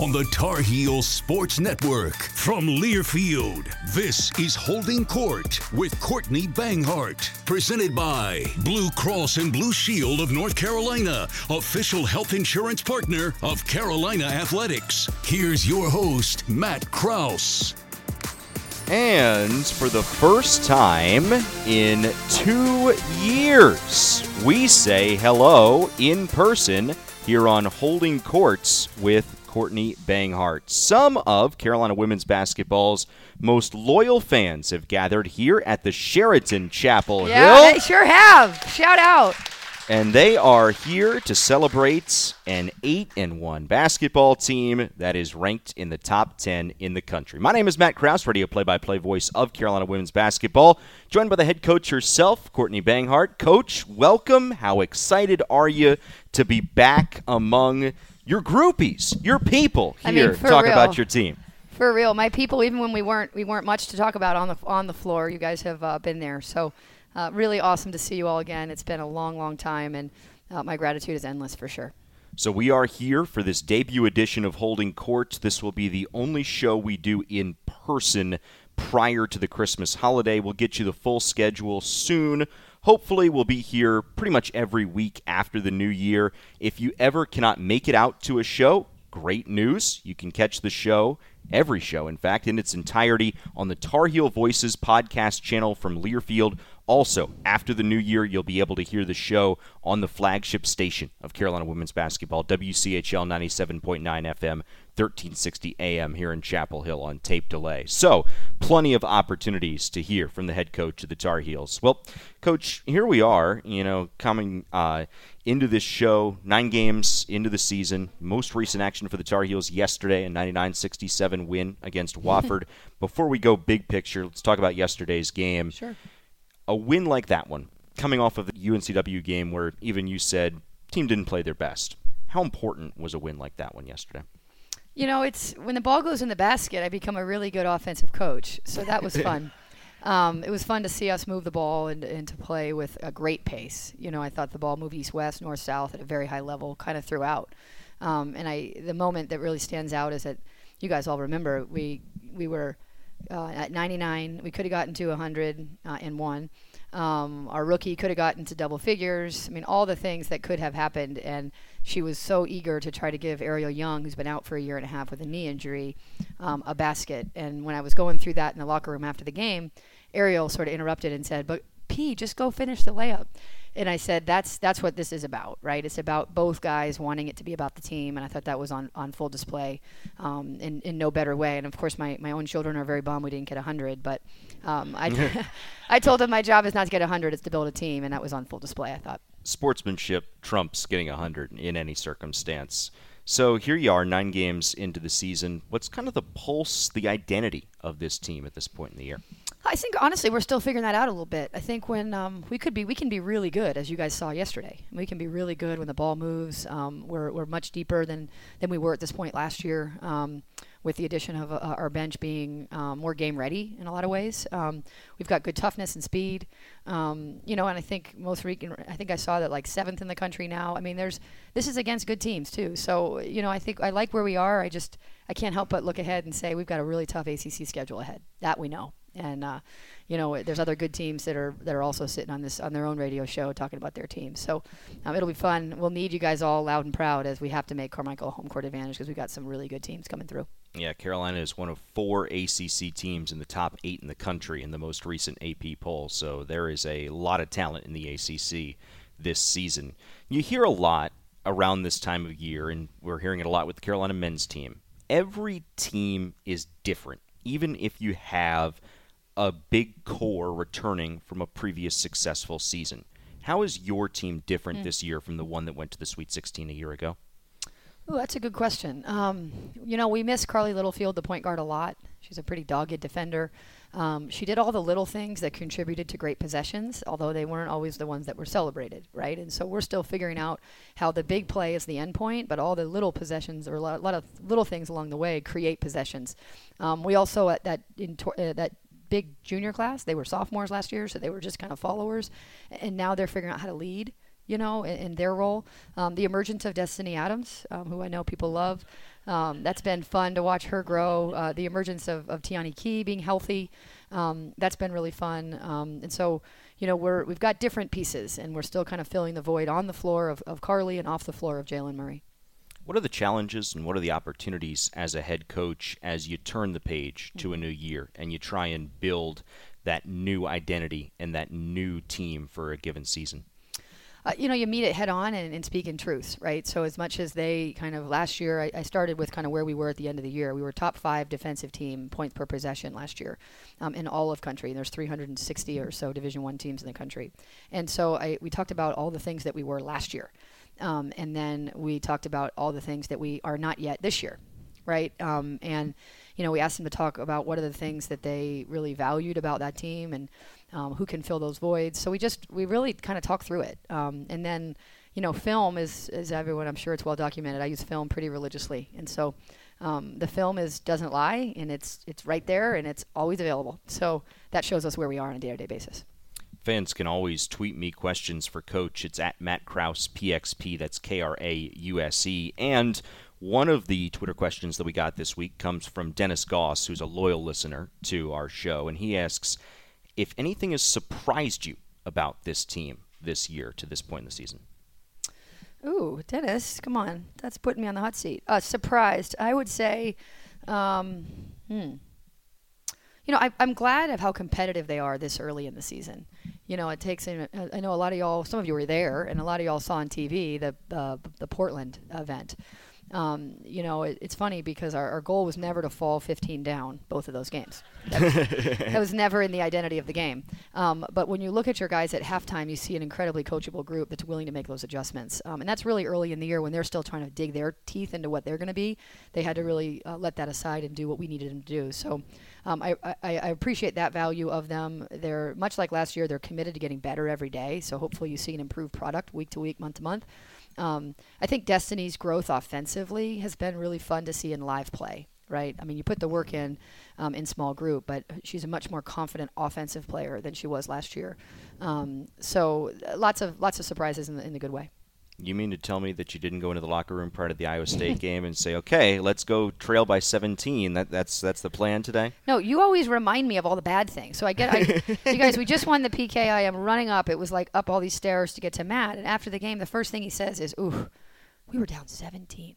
On the Tar Heel Sports Network from Learfield, this is Holding Court with Courtney Banghart. Presented by Blue Cross and Blue Shield of North Carolina, official health insurance partner of Carolina Athletics. Here's your host, Matt Krause. And for the first time in two years, we say hello in person here on Holding Courts with Courtney Banghart. Some of Carolina women's basketball's most loyal fans have gathered here at the Sheraton Chapel Yeah, Hill. they sure have. Shout out. And they are here to celebrate an 8 and 1 basketball team that is ranked in the top 10 in the country. My name is Matt Krause, radio play by play voice of Carolina women's basketball, joined by the head coach herself, Courtney Banghart. Coach, welcome. How excited are you to be back among your groupies, your people I here mean, to talk real. about your team? For real, my people. Even when we weren't, we weren't much to talk about on the on the floor. You guys have uh, been there, so uh, really awesome to see you all again. It's been a long, long time, and uh, my gratitude is endless for sure. So we are here for this debut edition of Holding Court. This will be the only show we do in person prior to the Christmas holiday. We'll get you the full schedule soon. Hopefully, we'll be here pretty much every week after the new year. If you ever cannot make it out to a show, great news. You can catch the show, every show, in fact, in its entirety on the Tar Heel Voices podcast channel from Learfield. Also, after the new year, you'll be able to hear the show on the flagship station of Carolina Women's Basketball, WCHL 97.9 FM, 1360 AM here in Chapel Hill on tape delay. So, plenty of opportunities to hear from the head coach of the Tar Heels. Well, coach, here we are, you know, coming uh, into this show, nine games into the season. Most recent action for the Tar Heels yesterday, a 99 67 win against Wofford. Before we go big picture, let's talk about yesterday's game. Sure. A win like that one, coming off of the UNCW game where even you said team didn't play their best. How important was a win like that one yesterday? You know, it's when the ball goes in the basket, I become a really good offensive coach. So that was fun. um, it was fun to see us move the ball and, and to play with a great pace. You know, I thought the ball moved east west, north south at a very high level, kind of throughout. Um, and I, the moment that really stands out is that you guys all remember we we were uh, at 99. We could have gotten to 100 uh, and one. Um, our rookie could have gotten to double figures. I mean, all the things that could have happened. And she was so eager to try to give Ariel Young, who's been out for a year and a half with a knee injury, um, a basket. And when I was going through that in the locker room after the game, Ariel sort of interrupted and said, "But P, just go finish the layup." and I said that's that's what this is about, right? It's about both guys wanting it to be about the team, and I thought that was on, on full display um, in in no better way. And of course, my, my own children are very bummed we didn't get hundred, but um, I I told them my job is not to get hundred; it's to build a team, and that was on full display. I thought sportsmanship trumps getting hundred in any circumstance. So here you are, nine games into the season. What's kind of the pulse, the identity of this team at this point in the year? I think honestly we're still figuring that out a little bit. I think when um, we could be, we can be really good, as you guys saw yesterday. We can be really good when the ball moves. Um, we're, we're much deeper than than we were at this point last year, um, with the addition of uh, our bench being um, more game ready in a lot of ways. Um, we've got good toughness and speed, um, you know. And I think most recent, I think I saw that like seventh in the country now. I mean, there's this is against good teams too. So you know, I think I like where we are. I just I can't help but look ahead and say we've got a really tough ACC schedule ahead. That we know and uh, you know there's other good teams that are that are also sitting on this on their own radio show talking about their teams. So um, it'll be fun. We'll need you guys all loud and proud as we have to make Carmichael home court advantage because we've got some really good teams coming through. Yeah, Carolina is one of four ACC teams in the top eight in the country in the most recent AP poll. So there is a lot of talent in the ACC this season. You hear a lot around this time of year, and we're hearing it a lot with the Carolina men's team. Every team is different, even if you have a big core returning from a previous successful season. How is your team different mm. this year from the one that went to the Sweet 16 a year ago? Oh, that's a good question. Um, you know, we miss Carlie Littlefield, the point guard, a lot. She's a pretty dogged defender. Um, she did all the little things that contributed to great possessions, although they weren't always the ones that were celebrated, right? And so we're still figuring out how the big play is the end point, but all the little possessions or a lot, of little things along the way create possessions. Um, we also at that in uh, that big junior class. They were sophomores last year, so they were just kind of followers, and now they're figuring out how to lead. You know, in, in their role, um, the emergence of Destiny Adams, um, who I know people love, um, that's been fun to watch her grow. Uh, the emergence of, of Teonni Key being healthy, um, that's been really fun. Um, and so, you know, we're we've got different pieces, and we're still kind of filling the void on the floor of, of Carlie and off the floor of Jalen Murray. What are the challenges and what are the opportunities as a head coach as you turn the page to a new year and you try and build that new identity and that new team for a given season? Uh, you know, you meet it head on and, and, speak in truth, right? So as much as they kind of last year, I, I, started with kind of where we were at the end of the year. We were top five defensive team points per possession last year um, in all of country. And There's 360 or so Division One teams in the country, and so I, we talked about all the things that we were last year. Um, and then we talked about all the things that we are not yet this year, right? Um, and you know, we asked them to talk about what are the things that they really valued about that team and um, who can fill those voids. So we just we really kind of talked through it, um, and then you know, film is is everyone I'm sure it's well documented. I use film pretty religiously, and so. Um, the film is doesn't lie, and it's it's right there, and it's always available. So that shows us where we are on a day-to-day basis. Fans can always tweet me questions for Coach. It's at Matt Krause PXP. That's K R A U S E. And one of the Twitter questions that we got this week comes from Dennis Goss, who's a loyal listener to our show, and he asks if anything has surprised you about this team this year to this point in the season. Ooh, Dennis, come on, that's putting me on the hot seat. Uh, surprised, I would say. Um, hmm you know, I, am glad of how competitive they are this early in the season. You know, it takes. I know a lot of y'all. Some of you were there, and a lot of y'all saw on TV the uh, the Portland event um, you know, it, it's funny because our, our, goal was never to fall 15 down both of those games. That was, that was never in the identity of the game. Um, but when you look at your guys at halftime, you see an incredibly coachable group that's willing to make those adjustments. Um, and that's really early in the year when they're still trying to dig their teeth into what they're going to be. They had to really uh, let that aside and do what we needed them to do. So um, I, I, I, appreciate that value of them. They're much like last year. They're committed to getting better every day. So hopefully you see an improved product week to week, month to month. Um, I think Destiny's growth offensively has been really fun to see in live play. Right. I mean, you put the work in um, in small group, but she's a much more confident offensive player than she was last year. Um, so uh, lots of lots of surprises in the, in the good way. You mean to tell me that you didn't go into the locker room prior to the Iowa State game and say, "Okay, let's go trail by 17"? That that's that's the plan today. No, you always remind me of all the bad things. So I get, I, you guys, we just won the PK. I am running up. It was like up all these stairs to get to Matt. And after the game, the first thing he says is, "Ooh, we were down 17."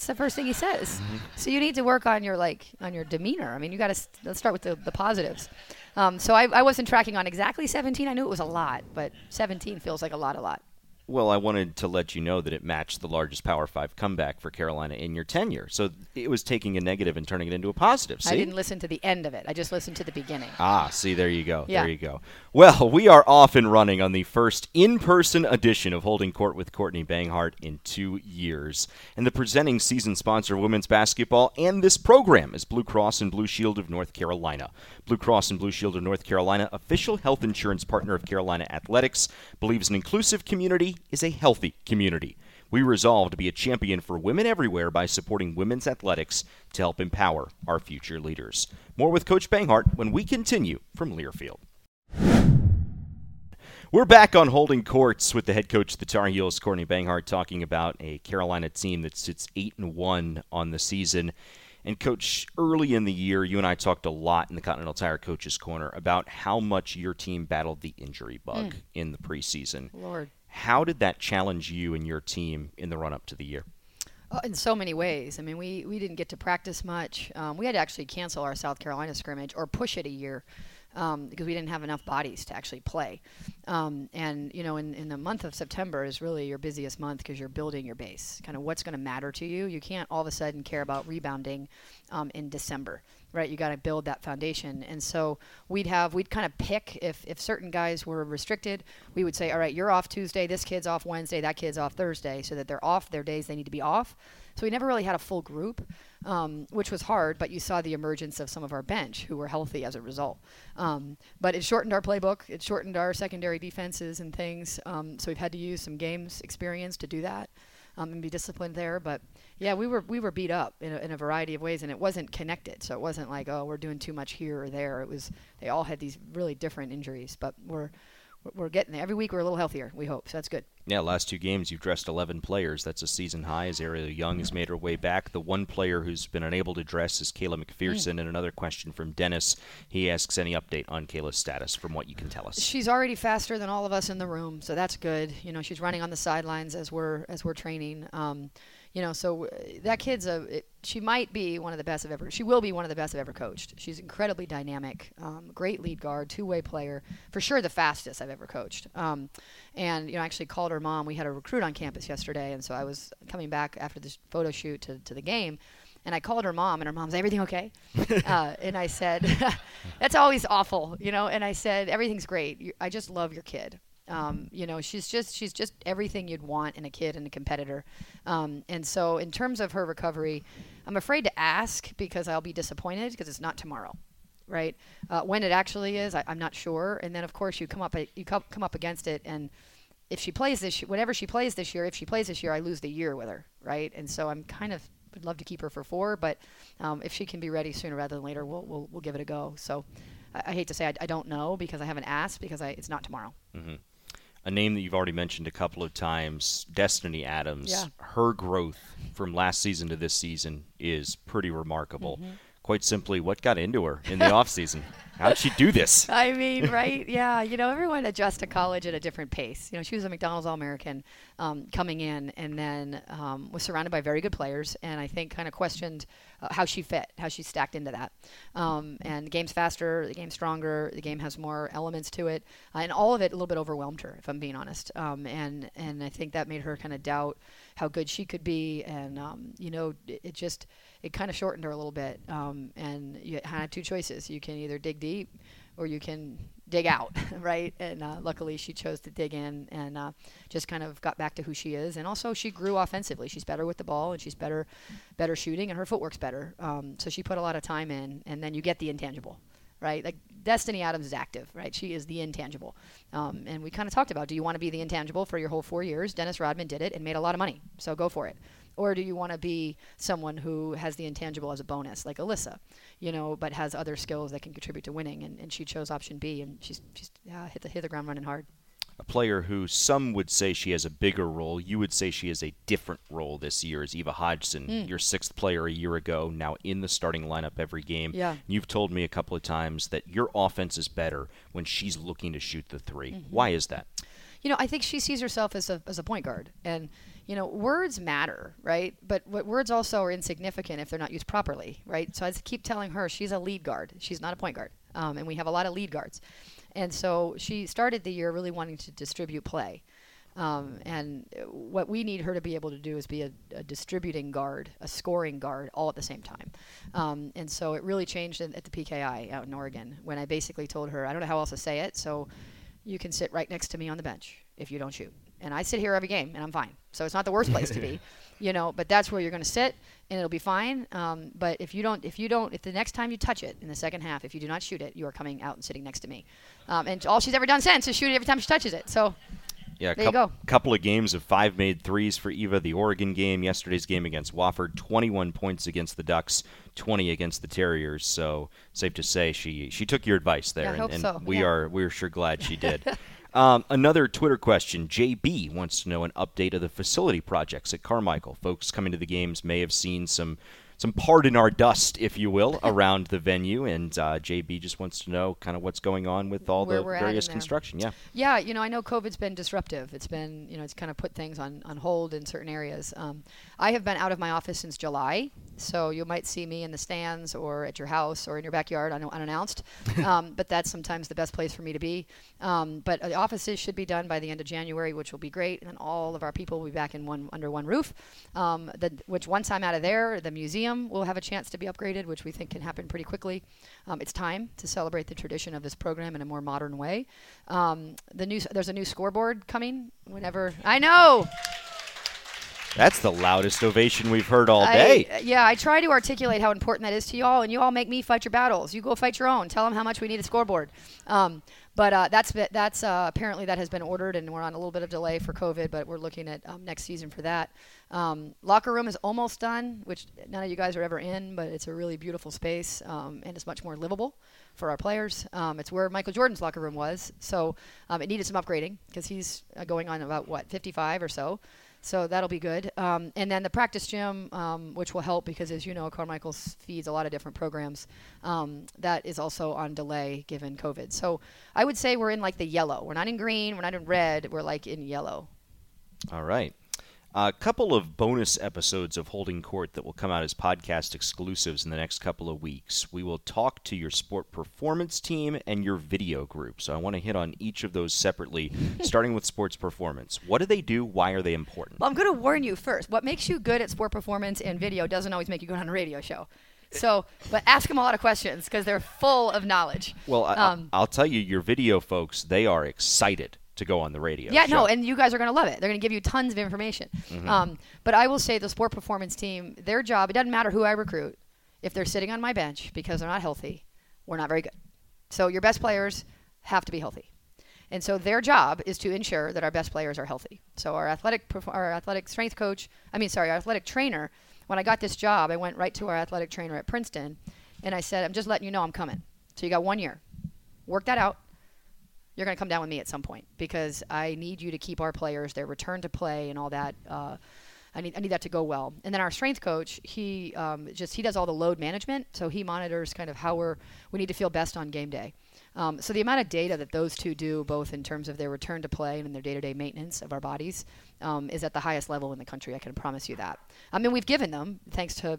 That's the first thing he says. So you need to work on your like on your demeanor. I mean, you got to let's start with the, the positives. Um, so I, I wasn't tracking on exactly 17. I knew it was a lot, but 17 feels like a lot, a lot. Well, I wanted to let you know that it matched the largest Power Five comeback for Carolina in your tenure. So it was taking a negative and turning it into a positive. See? I didn't listen to the end of it. I just listened to the beginning. Ah, see, there you go. Yeah. There you go. Well, we are off and running on the first in person edition of Holding Court with Courtney Banghart in two years. And the presenting season sponsor of women's basketball and this program is Blue Cross and Blue Shield of North Carolina. Blue Cross and Blue Shield of North Carolina, official health insurance partner of Carolina Athletics, believes an inclusive community is a healthy community. We resolve to be a champion for women everywhere by supporting women's athletics to help empower our future leaders. More with Coach Banghart when we continue from Learfield. We're back on holding courts with the head coach of the Tar Heels, Courtney Banghart, talking about a Carolina team that sits eight and one on the season. And coach, early in the year, you and I talked a lot in the Continental Tire Coaches Corner about how much your team battled the injury bug hmm. in the preseason. Lord. How did that challenge you and your team in the run up to the year? Oh, in so many ways. I mean, we, we didn't get to practice much. Um, we had to actually cancel our South Carolina scrimmage or push it a year um, because we didn't have enough bodies to actually play. Um, and, you know, in, in the month of September is really your busiest month because you're building your base, kind of what's going to matter to you. You can't all of a sudden care about rebounding um, in December. Right, you got to build that foundation, and so we'd have we'd kind of pick if if certain guys were restricted, we would say, all right, you're off Tuesday, this kid's off Wednesday, that kid's off Thursday, so that they're off their days they need to be off. So we never really had a full group, um, which was hard, but you saw the emergence of some of our bench who were healthy as a result. Um, but it shortened our playbook, it shortened our secondary defenses and things. Um, so we've had to use some games experience to do that um, and be disciplined there. But yeah, we were we were beat up in a, in a variety of ways, and it wasn't connected. So it wasn't like oh we're doing too much here or there. It was they all had these really different injuries, but we're we're getting there. Every week we're a little healthier. We hope so. That's good. Yeah, last two games you've dressed 11 players. That's a season high as Ariel Young has made her way back. The one player who's been unable to dress is Kayla McPherson. And another question from Dennis. He asks any update on Kayla's status from what you can tell us. She's already faster than all of us in the room, so that's good. You know, she's running on the sidelines as we're as we're training. Um, you know, so uh, that kid's a. It, she might be one of the best I've ever. She will be one of the best I've ever coached. She's incredibly dynamic, um, great lead guard, two-way player, for sure the fastest I've ever coached. Um, and you know, I actually called her mom. We had a recruit on campus yesterday, and so I was coming back after this photo shoot to to the game. And I called her mom, and her mom's, everything okay? uh, and I said, that's always awful, you know. And I said, everything's great. You, I just love your kid. Um, you know, she's just she's just everything you'd want in a kid and a competitor. Um, and so, in terms of her recovery, I'm afraid to ask because I'll be disappointed because it's not tomorrow, right? Uh, when it actually is, I, I'm not sure. And then, of course, you come up you come up against it, and if she plays this, whenever she plays this year, if she plays this year, I lose the year with her, right? And so, I'm kind of would love to keep her for four, but um, if she can be ready sooner rather than later, we'll we'll, we'll give it a go. So. I, I hate to say I, I, don't know because I haven't asked because I, it's not tomorrow. Mm-hmm a name that you've already mentioned a couple of times, Destiny Adams. Yeah. Her growth from last season to this season is pretty remarkable. Mm-hmm. Quite simply, what got into her in the offseason? How'd she do this? I mean, right? Yeah. You know, everyone adjusts to college at a different pace. You know, she was a McDonald's All American um, coming in and then um, was surrounded by very good players and I think kind of questioned uh, how she fit, how she stacked into that. Um, and the game's faster, the game's stronger, the game has more elements to it. Uh, and all of it a little bit overwhelmed her, if I'm being honest. Um, and, and I think that made her kind of doubt how good she could be. And, um, you know, it, it just it kind of shortened her a little bit. Um, and you had two choices. You can either dig deep or you can dig out, right? And uh, luckily she chose to dig in and uh, just kind of got back to who she is. And also she grew offensively. She's better with the ball and she's better, better shooting and her footwork's better. Um, so she put a lot of time in and then you get the intangible. Right, like Destiny Adams is active, right? She is the intangible, um, and we kind of talked about: Do you want to be the intangible for your whole four years? Dennis Rodman did it and made a lot of money, so go for it or do you want to be someone who has the intangible as a bonus, like Alyssa, you know, but has other skills that can contribute to winning? And, and she chose option B, and she's she's uh, hit the hit the ground running hard. a player who some would say she has a bigger role. You would say she has a different role this year is Eva Hodgson, Hmm. your sixth player a year ago, now in the starting lineup every game. Yeah. You've told me a couple of times that your offense is better when she's looking to shoot the 3 Mm-hmm. Why is that? You know, I think she sees herself as a, as a point guard. And, you know, words matter, right? But what words also are insignificant if they're not used properly, right? So I keep telling her she's a lead guard. She's not a point guard. Um, and we have a lot of lead guards. And so she started the year really wanting to distribute play. Um, and what we need her to be able to do is be a, a distributing guard, a scoring guard, all at the same time. Um, and so it really changed in, at the PKI out in Oregon when I basically told her, I don't know how else to say it, so you can sit right next to me on the bench if you don't shoot. And I sit here every game, and I'm fine. So it's not the worst place to be, you know. But that's where you're going to sit, and it'll be fine. Um, but if you don't, if you don't, if the next time you touch it in the second half, if you do not shoot it, you are coming out and sitting next to me. Um, and all she's ever done since is shoot it every time she touches it. So Yeah, a There you go. couple of games of five made threes for Eva. The Oregon game, yesterday's game against Wofford, 21 points against the Ducks, 20 against the Terriers. So safe to say she she took your advice there, I and, and so, we yeah. are we're sure glad she did. um, another Twitter question: JB wants to know an update of the facility projects at Carmichael. Folks coming to the games may have seen some. Some pardon our dust, if you will, around the venue, and uh, JB just wants to know kind of what's going on with all Where the we're at in various construction. Yeah. Yeah, you know, I know COVID's been disruptive. It's been, you know, it's kind of put things on, on hold in certain areas. Um, I have been out of my office since July, so you might see me in the stands or at your house or in your backyard un- unannounced. um, but that's sometimes the best place for me to be. Um, but the offices should be done by the end of January, which will be great, and then all of our people will be back in one under one roof. Um, the, which once I'm out of there, the museum will have a chance to be upgraded, which we think can happen pretty quickly. Um, it's time to celebrate the tradition of this program in a more modern way. Um, the new there's a new scoreboard coming. Whenever I know, That's the loudest ovation we've heard all I- day. yeah, I try to articulate how important that is to you all, and you all make me fight your battles. You go fight your own. Tell them how much we need a scoreboard. Um, but uh, that's that's uh, apparently that has been ordered, and we're on a little bit of delay for COVID, but we're looking at um, next season for that. Um, locker room is almost done, which none of you guys are ever in, but it's a really beautiful space, um, and it's much more livable for our players. Um, it's where Michael Jordan's locker room was, so um, it needed some upgrading because he's uh, going on about what 55 or so. So that'll be good. Um, and then the practice gym, um, which will help because, as you know, Carmichael's feeds a lot of different programs. Um, that is also on delay given COVID. So I would say we're in like the yellow. We're not in green. We're not in red. We're like in yellow. All right. A couple of bonus episodes of Holding Court that will come out as podcast exclusives in the next couple of weeks. We will talk to your sport performance team and your video group. So I want to hit on each of those separately, starting with sports performance. What do they do? Why are they important? Well, I'm going to warn you first. What makes you good at sport performance and video doesn't always make you good on a radio show. So, but ask them a lot of questions because they're full of knowledge. Well, I, Um, I'll tell you, your video folks, they are excited to go on the radio. Yeah, no, and you guys are going to love it. They're going to give you tons of information. Mm-hmm. Um, but I will say the sport performance team, their job, it doesn't matter who I recruit. If they're sitting on my bench because they're not healthy, we're not very good. So your best players have to be healthy. And so their job is to ensure that our best players are healthy. So our athletic our athletic strength coach, I mean sorry, our athletic trainer, when I got this job, I went right to our athletic trainer at Princeton and I said, "I'm just letting you know I'm coming." So you got 1 year. Work that out you're going to come down with me at some point because I need you to keep our players, their return to play, and all that. Uh, I need I need that to go well. And then our strength coach, he um, just he does all the load management, so he monitors kind of how we're we need to feel best on game day. Um, so the amount of data that those two do, both in terms of their return to play and in their day-to-day maintenance of our bodies, um, is at the highest level in the country. I can promise you that. I mean, we've given them, thanks to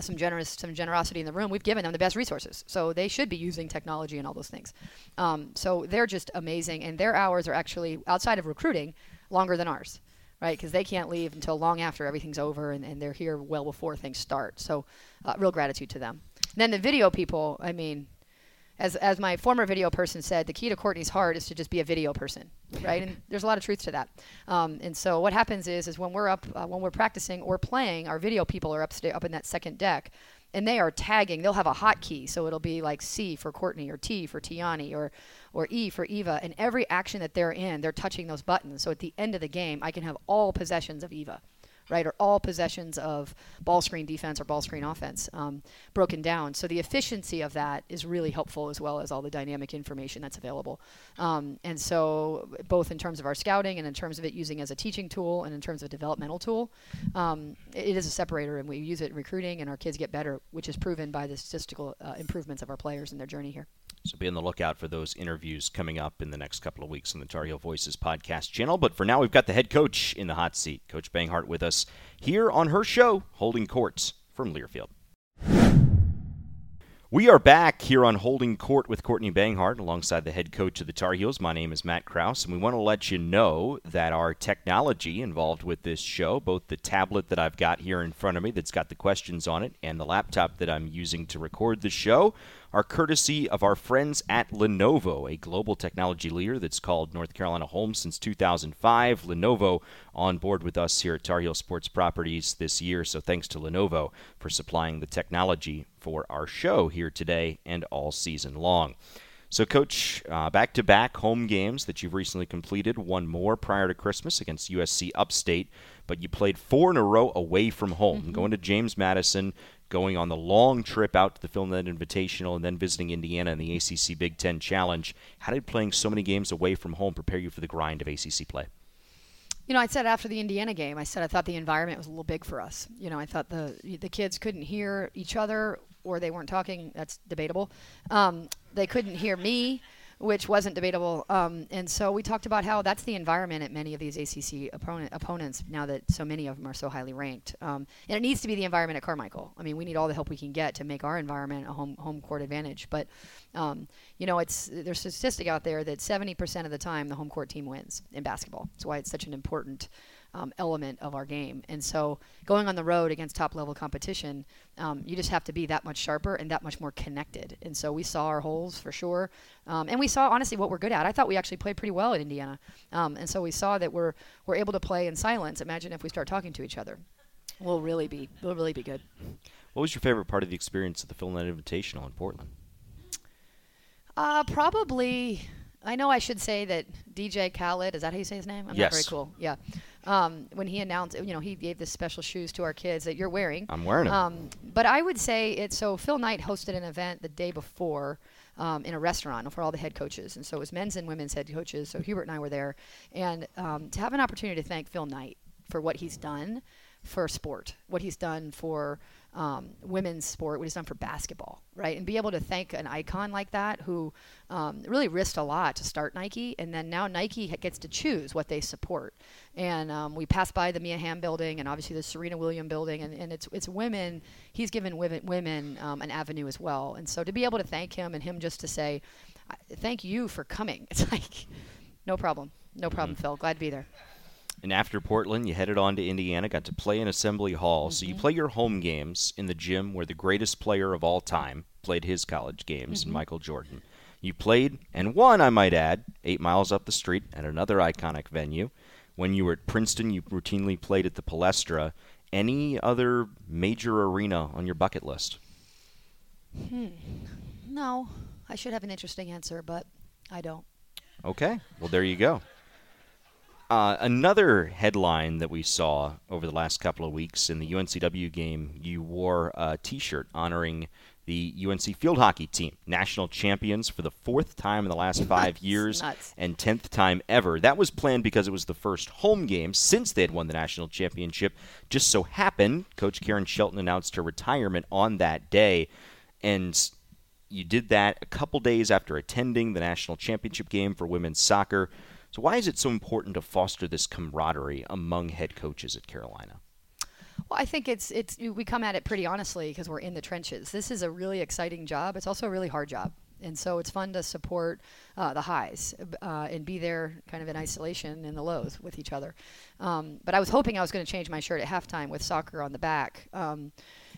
some generous some generosity in the room we've given them the best resources. So they should be using technology and all those things. Um, so they're just amazing and their hours are actually outside of recruiting longer than ours right? Because they can't leave until long after everything's over and, and they're here well before things start. So uh, real gratitude to them. And then the video people i mean as, as my former video person said, the key to Courtney's heart is to just be a video person, right? And there's a lot of truth to that. Um, and so what happens is, is when we're up, uh, when we're practicing or playing, our video people are upsta- up in that second deck, and they are tagging. They'll have a hotkey, so it'll be like C for Courtney, or T for Teonni, or or E for Eva. And every action that they're in, they're touching those buttons. So at the end of the game, I can have all possessions of Eva right? Or all possessions of ball screen defense or ball screen offense um, broken down. So the efficiency of that is really helpful as well as all the dynamic information that's available. Um, and so both in terms of our scouting and in terms of it using as a teaching tool and in terms of a developmental tool, um, it is a separator and we use it in recruiting and our kids get better, which is proven by the statistical uh, improvements of our players in their journey here. So be on the lookout for those interviews coming up in the next couple of weeks on the Tar Heel Voices podcast channel. But for now, we've got the head coach in the hot seat, Coach Banghart, with us here on her show, Holding Courts from Learfield. We are back here on Holding Court with Courtney Banghart alongside the head coach of the Tar Heels. My name is Matt Krause, and we want to let you know that our technology involved with this show, both the tablet that I've got here in front of me that's got the questions on it, and the laptop that I'm using to record the show, are courtesy of our friends at Lenovo, a global technology leader that's called North Carolina home since 2005. Lenovo on board with us here at Tar Heel Sports Properties this year, so thanks to Lenovo for supplying the technology for our show here today and all season long. So, Coach, back to back home games that you've recently completed, one more prior to Christmas against USC Upstate, but you played four in a row away from home, mm-hmm. going to James Madison, going on the long trip out to the Phil Knight Invitational, and then visiting Indiana in the ACC Big Ten Challenge. How did playing so many games away from home prepare you for the grind of ACC play? You know, I said after the Indiana game, I said I thought the environment was a little big for us. You know, I thought the the kids couldn't hear each other or they weren't talking. That's debatable. Um, they couldn't hear me, which wasn't debatable. Um, and so we talked about how that's the environment at many of these ACC opponent, opponents now that so many of them are so highly ranked. Um, and it needs to be the environment at Carmichael. I mean, we need all the help we can get to make our environment a home home court advantage. But um, you know, it's there's a statistic out there that 70% of the time the home court team wins in basketball. That's why it's such an important um, element of our game. And so going on the road against top level competition, um, you just have to be that much sharper and that much more connected. And so we saw our holes for sure. Um, and we saw honestly what we're good at. I thought we actually played pretty well at Indiana. Um, and so we saw that we're, we're able to play in silence. Imagine if we start talking to each other. We'll really be we'll really be good. What was your favorite part of the experience at the Phil Knight Invitational in Portland? Uh, probably I know I should say that DJ Khaled, is that how you say his name? I'm yes. not very cool. Yeah um, when he announced, you know, he gave the special shoes to our kids that you're wearing. I'm wearing them. Um, but I would say it's so Phil Knight hosted an event the day before. Um, in a restaurant for all the head coaches. And so it was men's and women's head coaches. So Hubert and I were there. And um, to have an opportunity to thank Phil Knight for what he's done for sport, what he's done for um, women's sport, what he's done for basketball, right? And be able to thank an icon like that who um, really risked a lot to start Nike, and then now Nike gets to choose what they support. And um, we passed by the Mia Hamm building, and obviously the Serena Williams building, and, and it's it's women. He's given women women um, an avenue as well, and so to be able to thank him and him just to say, "Thank you for coming," it's like, no problem, no problem, mm-hmm. Phil. Glad to be there. And after Portland, you headed on to Indiana, got to play in Assembly Hall. Mm-hmm. So you Mm-hmm. play your home games in the gym where the greatest player of all time played his college games, Mm-hmm. Michael Jordan. You played and won, I might add, eight miles up the street at another iconic venue. When you were at Princeton, you routinely played at the Palestra. Any other major arena on your bucket list? Hmm. No, I should have an interesting answer, but I don't. Okay, well, there you go. Uh, another headline that we saw over the last couple of weeks in the UNCW game, you wore a T-shirt honoring the UNC field hockey team, national champions for the fourth time in the last five Nuts, years nuts. and tenth time ever. That was planned because it was the first home game since they had won the national championship. Just so happened, Coach Karen Shelton announced her retirement on that day, and you did that a couple days after attending the national championship game for women's soccer. So why is it so important to foster this camaraderie among head coaches at Carolina? Well, I think it's it's we come at it pretty honestly because we're in the trenches. This is a really exciting job. It's also a really hard job, and so it's fun to support uh, the highs uh, and be there kind of in isolation in the lows with each other. Um, but I was hoping I was going to change my shirt at halftime with soccer on the back. Um,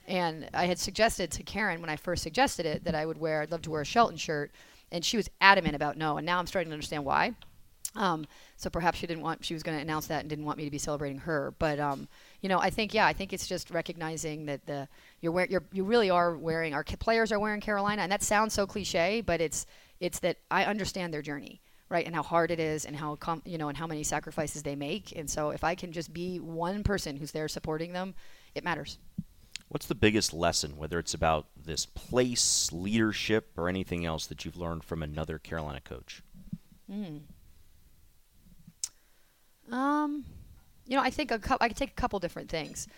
and I had suggested to Karen when I first suggested it that I would wear, I'd love to wear a Shelton shirt, and she was adamant about no. And now I'm starting to understand why. Um, so perhaps she didn't want, she was going to announce that and didn't want me to be celebrating her. But, um, you know, I think, yeah, I think it's just recognizing that the, you're, wear, you're, you really are wearing, our players are wearing Carolina. And that sounds so cliche, but it's, it's that I understand their journey, right? And how hard it is, and how com- you know, and how many sacrifices they make. And so, if I can just be one person who's there supporting them, it matters. What's the biggest lesson, whether it's about this place, leadership, or anything else that you've learned from another Carolina coach? Mm. Um, you know, I think a co- I could take a couple different things.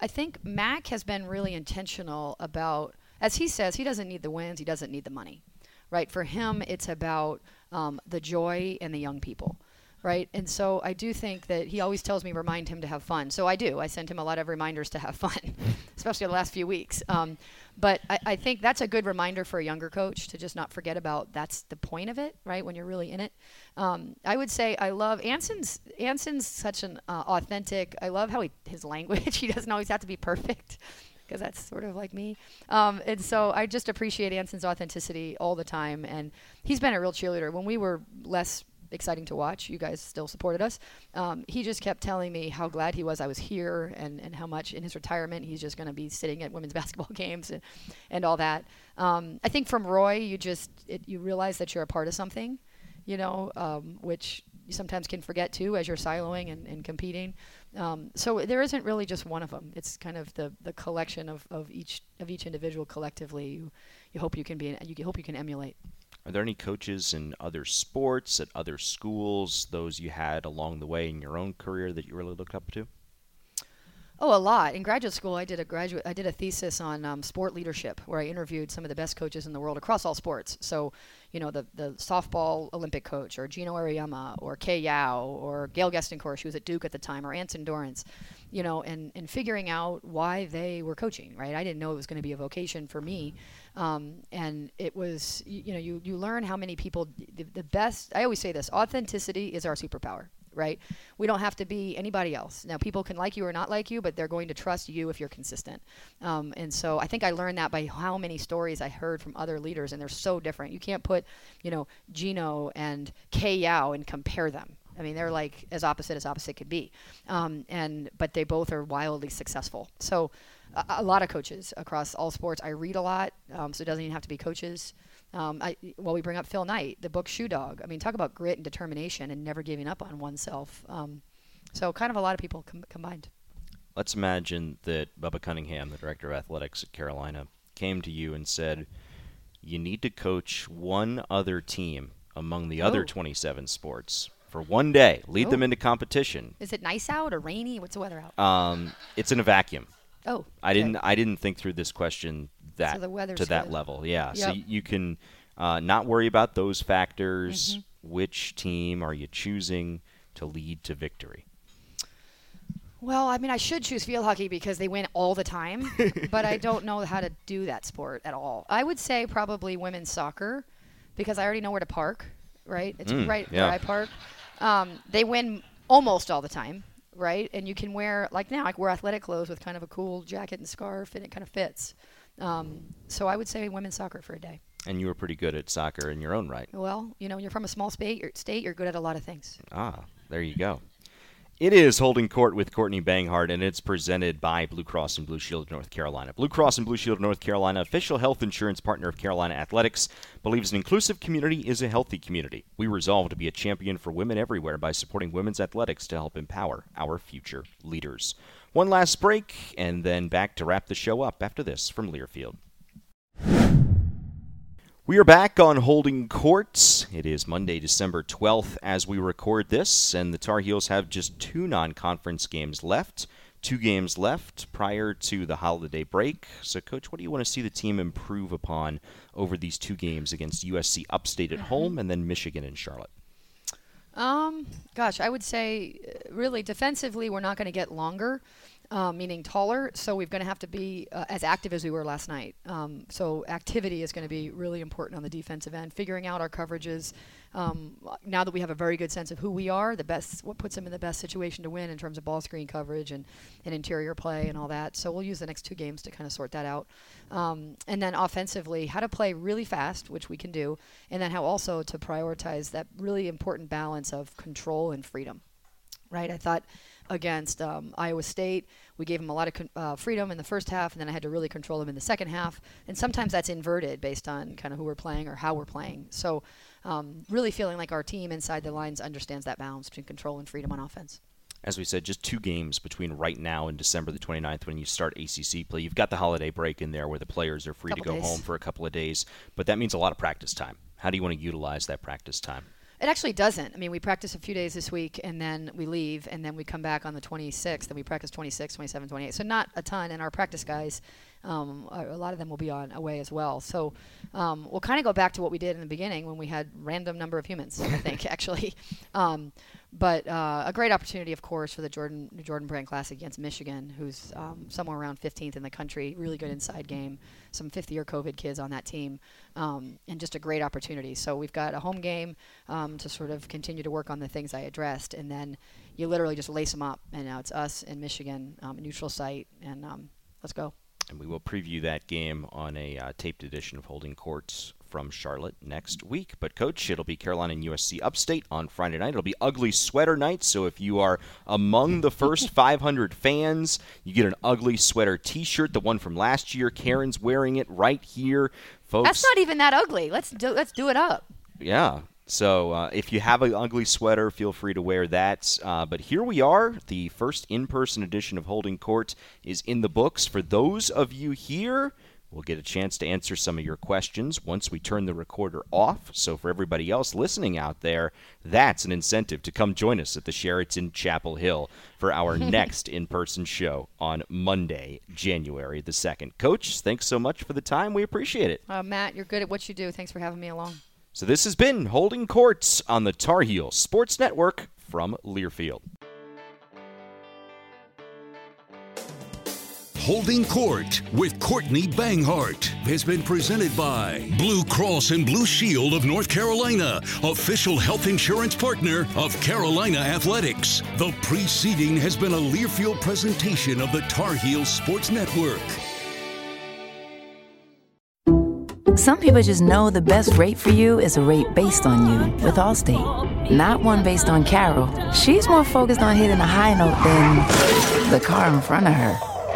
I think Mack has been really intentional about, as he says, he doesn't need the wins, he doesn't need the money, right? For him, it's about um, the joy and the young people right? And so I do think that he always tells me remind him to have fun. So I do. I send him a lot of reminders to have fun, especially the last few weeks. Um, but I, I, think that's a good reminder for a younger coach to just not forget about that's the point of it, right? When you're really in it. Um, I would say I love Anson's. Anson's such an uh, authentic. I love how he his language. he doesn't always have to be perfect. Because that's sort of like me, um, and so I just appreciate Anson's authenticity all the time, and he's been a real cheerleader. When we were less exciting to watch. You guys still supported us. Um, he just kept telling me how glad he was I was here and, and how much in his retirement he's just going to be sitting at women's basketball games and, and all that. Um, I think from Roy, you just it, you realize that you're a part of something, you know, um, which you sometimes can forget too as you're siloing and, and competing. Um, so there isn't really just one of them. It's kind of the, the collection of, of each of each individual collectively. You, you hope you can be you hope you can emulate. Are there any coaches in other sports, at other schools, those you had along the way in your own career that you really looked up to? Oh, a lot. In graduate school, I did a graduate. I did a thesis on um, sport leadership, where I interviewed some of the best coaches in the world across all sports. So, you know, the the softball Olympic coach, or Geno Auriemma, or Kay Yow, or Gail Goestenkors, she was at Duke at the time, or Anson Dorrance you know, and, and figuring out why they were coaching, right? I didn't know it was going to be a vocation for me. Um, and it was, you, you, know, you, you learn how many people, the, the best, I always say this authenticity is our superpower, right? We don't have to be anybody else. Now, people can like you or not like you, but they're going to trust you if you're consistent. Um, and so I think I learned that by how many stories I heard from other leaders, and they're so different. You can't put, you know, Geno and Kay Yow and compare them. I mean, they're like as opposite as opposite could be, um, and but they both are wildly successful. So, a, a, lot of coaches across all sports. I read a lot, um, so it doesn't even have to be coaches. Um, I, well, we bring up Phil Knight, the book Shoe Dog. I mean, talk about grit and determination and never giving up on oneself. Um, so, kind of a lot of people com- combined. Let's imagine that Bubba Cunningham, the director of athletics at Carolina, came to you and said, "You need to coach one other team among the oh. other 27 sports." For one day, lead oh. them into competition. Is it nice out or rainy? What's the weather out? Um, it's in a vacuum. Oh, I didn't. I didn't think through this question that so to that level. Yeah, yep. so you can uh, not worry about those factors. Mm-hmm. Which team are you choosing to lead to victory? Well, I mean, I should choose field hockey because they win all the time, but I don't know how to do that sport at all. I would say probably women's soccer because I already know where to park. Right, it's mm, right yeah. where I park. Um, they win almost all the time, right? And you can wear like now I wear athletic clothes with kind of a cool jacket and scarf, and it kind of fits. Um, so I would say women's soccer for a day. And you were pretty good at soccer in your own right. Well, you know, you're from a small state. You're, state, you're good at a lot of things. Ah, there you go. It is Holding Court with Courtney Banghart, and it's presented by Blue Cross and Blue Shield of North Carolina. Blue Cross and Blue Shield of North Carolina, official health insurance partner of Carolina Athletics, believes an inclusive community is a healthy community. We resolve to be a champion for women everywhere by supporting women's athletics to help empower our future leaders. One last break, and then back to wrap the show up after this from Learfield. We are back on Holding Courts. It is Monday, December 12th as we record this, and the Tar Heels have just two non conference games left. Two games left prior to the holiday break. So, Coach, what do you want to see the team improve upon over these two games against USC Upstate at mm-hmm. home and then Michigan and Charlotte? Um, gosh, I would say uh, really defensively, we're not going to get longer um, meaning taller. So we're going to have to be uh, as active as we were last night. Um, so activity is going to be really important on the defensive end. Figuring out our coverages. Um, now that we have a very good sense of who we are, the best what puts them in the best situation to win in terms of ball screen coverage and, and interior play and all that. So we'll use the next two games to kind of sort that out. Um, and then offensively, how to play really fast, which we can do, and then how also to prioritize that really important balance of control and freedom. Right? I thought against um, Iowa State. We gave them a lot of con- uh, freedom in the first half, and then I had to really control them in the second half. And sometimes that's inverted based on kind of who we're playing or how we're playing. So, um, really feeling like our team inside the lines understands that balance between control and freedom on offense as we said, just two games between right now and December the 29th when you start ACC play. You've got the holiday break in there where the players are free couple to go days. home for a couple of days, but that means a lot of practice time. How do you want to utilize that practice time? It actually doesn't. I mean, we practice a few days this week and then we leave and then we come back on the 26th and we practice 26, 27, 28. So not a ton. And our practice guys, um, a a lot of them will be on away as well. So um, we'll kind of go back to what we did in the beginning when we had random number of humans, I think, actually. Um, but uh, a great opportunity, of course, for the Jordan Jordan Brand Classic against Michigan, who's um, somewhere around 15th in the country. Really good inside game. Some fifth-year COVID kids on that team, um, and just a great opportunity. So we've got a home game um, to sort of continue to work on the things I addressed, and then you literally just lace them up. And now it's us in Michigan, um, neutral site, and um, let's go. And we will preview that game on a uh, taped edition of Holding Courts from Charlotte next week. But, Coach, it'll be Carolina and USC upstate on Friday night. It'll be ugly sweater night. So, if you are among the first 500 fans, you get an ugly sweater t shirt, the one from last year. Karen's wearing it right here. Folks, That's not even that ugly. Let's do let's do it up. yeah. So uh, if you have an ugly sweater, feel free to wear that. Uh, but here we are. The first in-person edition of Holding Court is in the books. For those of you here, we'll get a chance to answer some of your questions once we turn the recorder off. So for everybody else listening out there, that's an incentive to come join us at the Sheraton Chapel Hill for our next in-person show on Monday, January the 2nd. Coach, thanks so much for the time. We appreciate it. Uh, Matt, you're good at what you do. Thanks for having me along. So this has been Holding Courts on the Tar Heel Sports Network from Learfield. Holding Court with Courtney Banghart has been presented by Blue Cross and Blue Shield of North Carolina, official health insurance partner of Carolina Athletics. The preceding has been a Learfield presentation of the Tar Heel Sports Network. Some people just know the best rate for you is a rate based on you with Allstate, not one based on Carol. She's more focused on hitting a high note than the car in front of her.